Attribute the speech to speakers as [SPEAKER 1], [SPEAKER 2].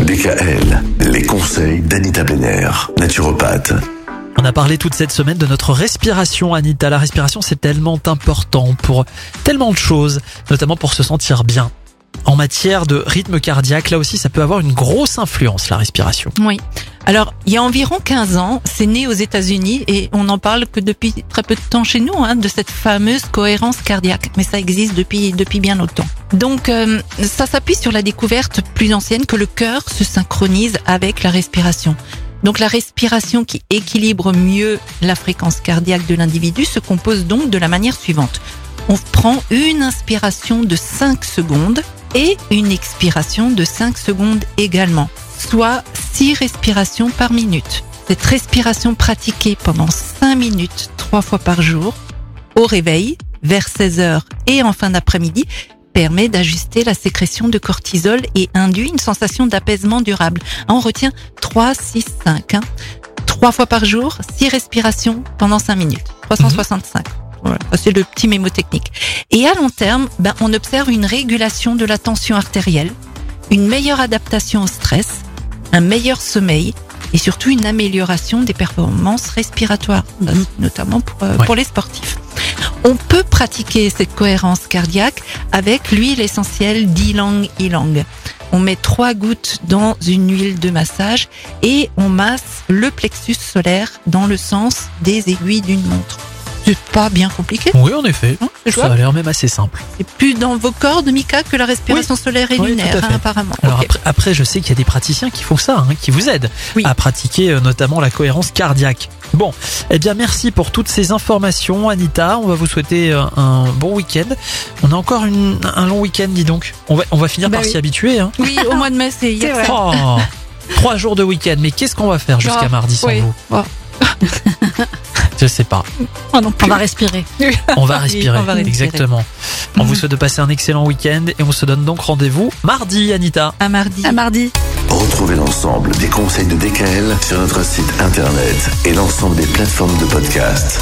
[SPEAKER 1] DKL, les conseils d'Anita Benner, naturopathe.
[SPEAKER 2] On a parlé toute cette semaine de notre respiration, Anita. La respiration, c'est tellement important pour tellement de choses, notamment pour se sentir bien. En matière de rythme cardiaque, là aussi, ça peut avoir une grosse influence, la respiration.
[SPEAKER 3] Oui. Alors, il y a environ 15 ans, c'est né aux États-Unis et on n'en parle que depuis très peu de temps chez nous, hein, de cette fameuse cohérence cardiaque. Mais ça existe depuis, depuis bien longtemps. Donc, euh, ça s'appuie sur la découverte plus ancienne que le cœur se synchronise avec la respiration. Donc la respiration qui équilibre mieux la fréquence cardiaque de l'individu se compose donc de la manière suivante. On prend une inspiration de 5 secondes et une expiration de 5 secondes également, soit 6 respirations par minute. Cette respiration pratiquée pendant 5 minutes, 3 fois par jour, au réveil, vers 16 heures et en fin d'après-midi, permet d'ajuster la sécrétion de cortisol et induit une sensation d'apaisement durable. On retient 3, 6, 5. Hein. 3 fois par jour, 6 respirations pendant 5 minutes. 365. Voilà, c'est le petit mémo technique. Et à long terme, ben, on observe une régulation de la tension artérielle, une meilleure adaptation au stress, un meilleur sommeil et surtout une amélioration des performances respiratoires, notamment pour, euh,
[SPEAKER 2] Ouais.
[SPEAKER 3] pour les sportifs. On peut pratiquer cette cohérence cardiaque avec l'huile essentielle d'ylang ylang. On met trois gouttes dans une huile de massage et on masse le plexus solaire dans le sens des aiguilles d'une montre. C'est pas bien compliqué.
[SPEAKER 2] Oui, en effet.
[SPEAKER 3] hein,
[SPEAKER 2] Ça a l'air même assez simple.
[SPEAKER 3] C'est plus dans vos cordes, Mika, que la respiration solaire et
[SPEAKER 2] Oui,
[SPEAKER 3] lunaire, hein, apparemment.
[SPEAKER 2] Alors après, après, je sais qu'il y a des praticiens qui font ça, hein, qui vous aident
[SPEAKER 3] Oui.
[SPEAKER 2] à pratiquer euh, notamment la cohérence cardiaque. Bon, eh bien merci pour toutes ces informations, Anita. On va vous souhaiter euh, un bon week-end. On a encore une- un long week-end, dis donc. On va, on va finir
[SPEAKER 3] Bah
[SPEAKER 2] par s'y habituer.
[SPEAKER 3] Oui, au mois de mai, c'est hier.
[SPEAKER 2] Oh, trois jours de week-end. Mais qu'est-ce qu'on va faire jusqu'à
[SPEAKER 3] Ah,
[SPEAKER 2] mardi sans vous
[SPEAKER 3] Oh.
[SPEAKER 2] Je sais pas.
[SPEAKER 3] Oh non,
[SPEAKER 4] On va respirer.
[SPEAKER 2] On va respirer.
[SPEAKER 3] on va respirer.
[SPEAKER 2] Exactement. On vous souhaite de passer un excellent week-end et on se donne donc rendez-vous mardi, Anita.
[SPEAKER 3] À mardi.
[SPEAKER 4] À mardi.
[SPEAKER 1] Retrouvez l'ensemble des conseils de DKL sur notre site internet et l'ensemble des plateformes de podcast.